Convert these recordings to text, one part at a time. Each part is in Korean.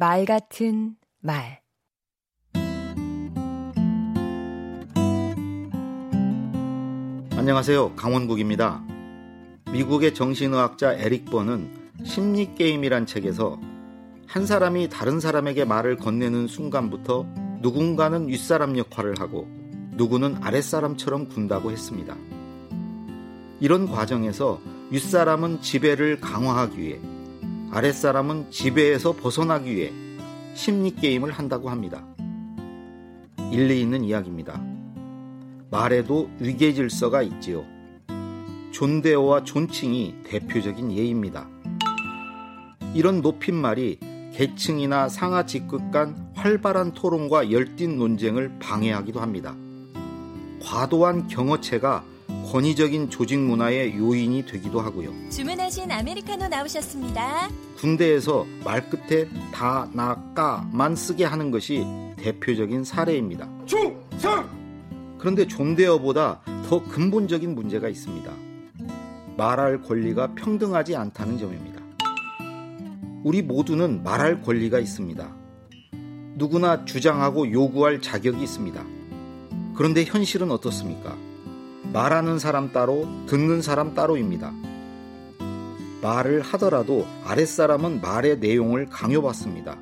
말 같은 말 안녕하세요. 강원국입니다. 미국의 정신의학자 에릭 번은 심리게임이란 책에서 한 사람이 다른 사람에게 말을 건네는 순간부터 누군가는 윗사람 역할을 하고 누구는 아랫사람처럼 군다고 했습니다. 이런 과정에서 윗사람은 지배를 강화하기 위해 아랫사람은 지배에서 벗어나기 위해 심리게임을 한다고 합니다. 일리 있는 이야기입니다. 말에도 위계 질서가 있지요. 존대어와 존칭이 대표적인 예입니다. 이런 높임말이 계층이나 상하 직급 간 활발한 토론과 열띤 논쟁을 방해하기도 합니다. 과도한 경어체가 권위적인 조직 문화의 요인이 되기도 하고요. 주문하신 아메리카노 나오셨습니다. 군대에서 말끝에 다, 나, 까만 쓰게 하는 것이 대표적인 사례입니다. 충성! 그런데 존대어보다 더 근본적인 문제가 있습니다. 말할 권리가 평등하지 않다는 점입니다. 우리 모두는 말할 권리가 있습니다. 누구나 주장하고 요구할 자격이 있습니다. 그런데 현실은 어떻습니까? 말하는 사람 따로, 듣는 사람 따로입니다. 말을 하더라도 아랫사람은 말의 내용을 강요받습니다.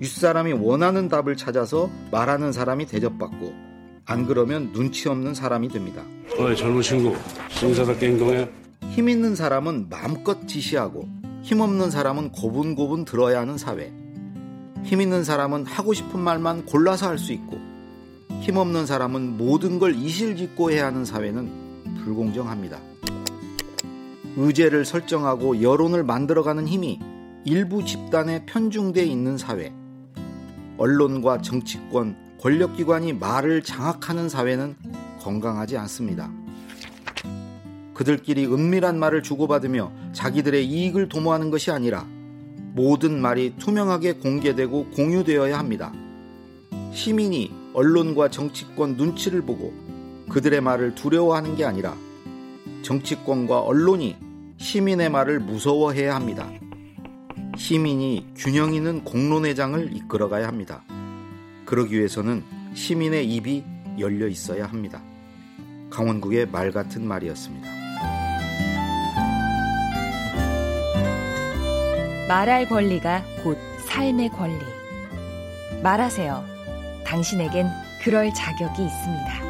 윗사람이 원하는 답을 찾아서 말하는 사람이 대접받고, 안 그러면 눈치 없는 사람이 됩니다. 어이 젊은 친구 신사답게 행동해 힘 있는 사람은 마음껏 지시하고, 힘 없는 사람은 고분고분 들어야 하는 사회. 힘 있는 사람은 하고 싶은 말만 골라서 할 수 있고, 힘없는 사람은 모든 걸 이실짓고 해야 하는 사회는 불공정합니다. 의제를 설정하고 여론을 만들어가는 힘이 일부 집단에 편중돼 있는 사회. 언론과 정치권, 권력기관이 말을 장악하는 사회는 건강하지 않습니다. 그들끼리 은밀한 말을 주고받으며 자기들의 이익을 도모하는 것이 아니라 모든 말이 투명하게 공개되고 공유되어야 합니다. 시민이 언론과 정치권 눈치를 보고 그들의 말을 두려워하는 게 아니라 정치권과 언론이 시민의 말을 무서워해야 합니다. 시민이 균형 있는 공론회장을 이끌어가야 합니다. 그러기 위해서는 시민의 입이 열려 있어야 합니다. 강원국의 말 같은 말이었습니다. 말할 권리가 곧 삶의 권리 말하세요. 당신에겐 그럴 자격이 있습니다.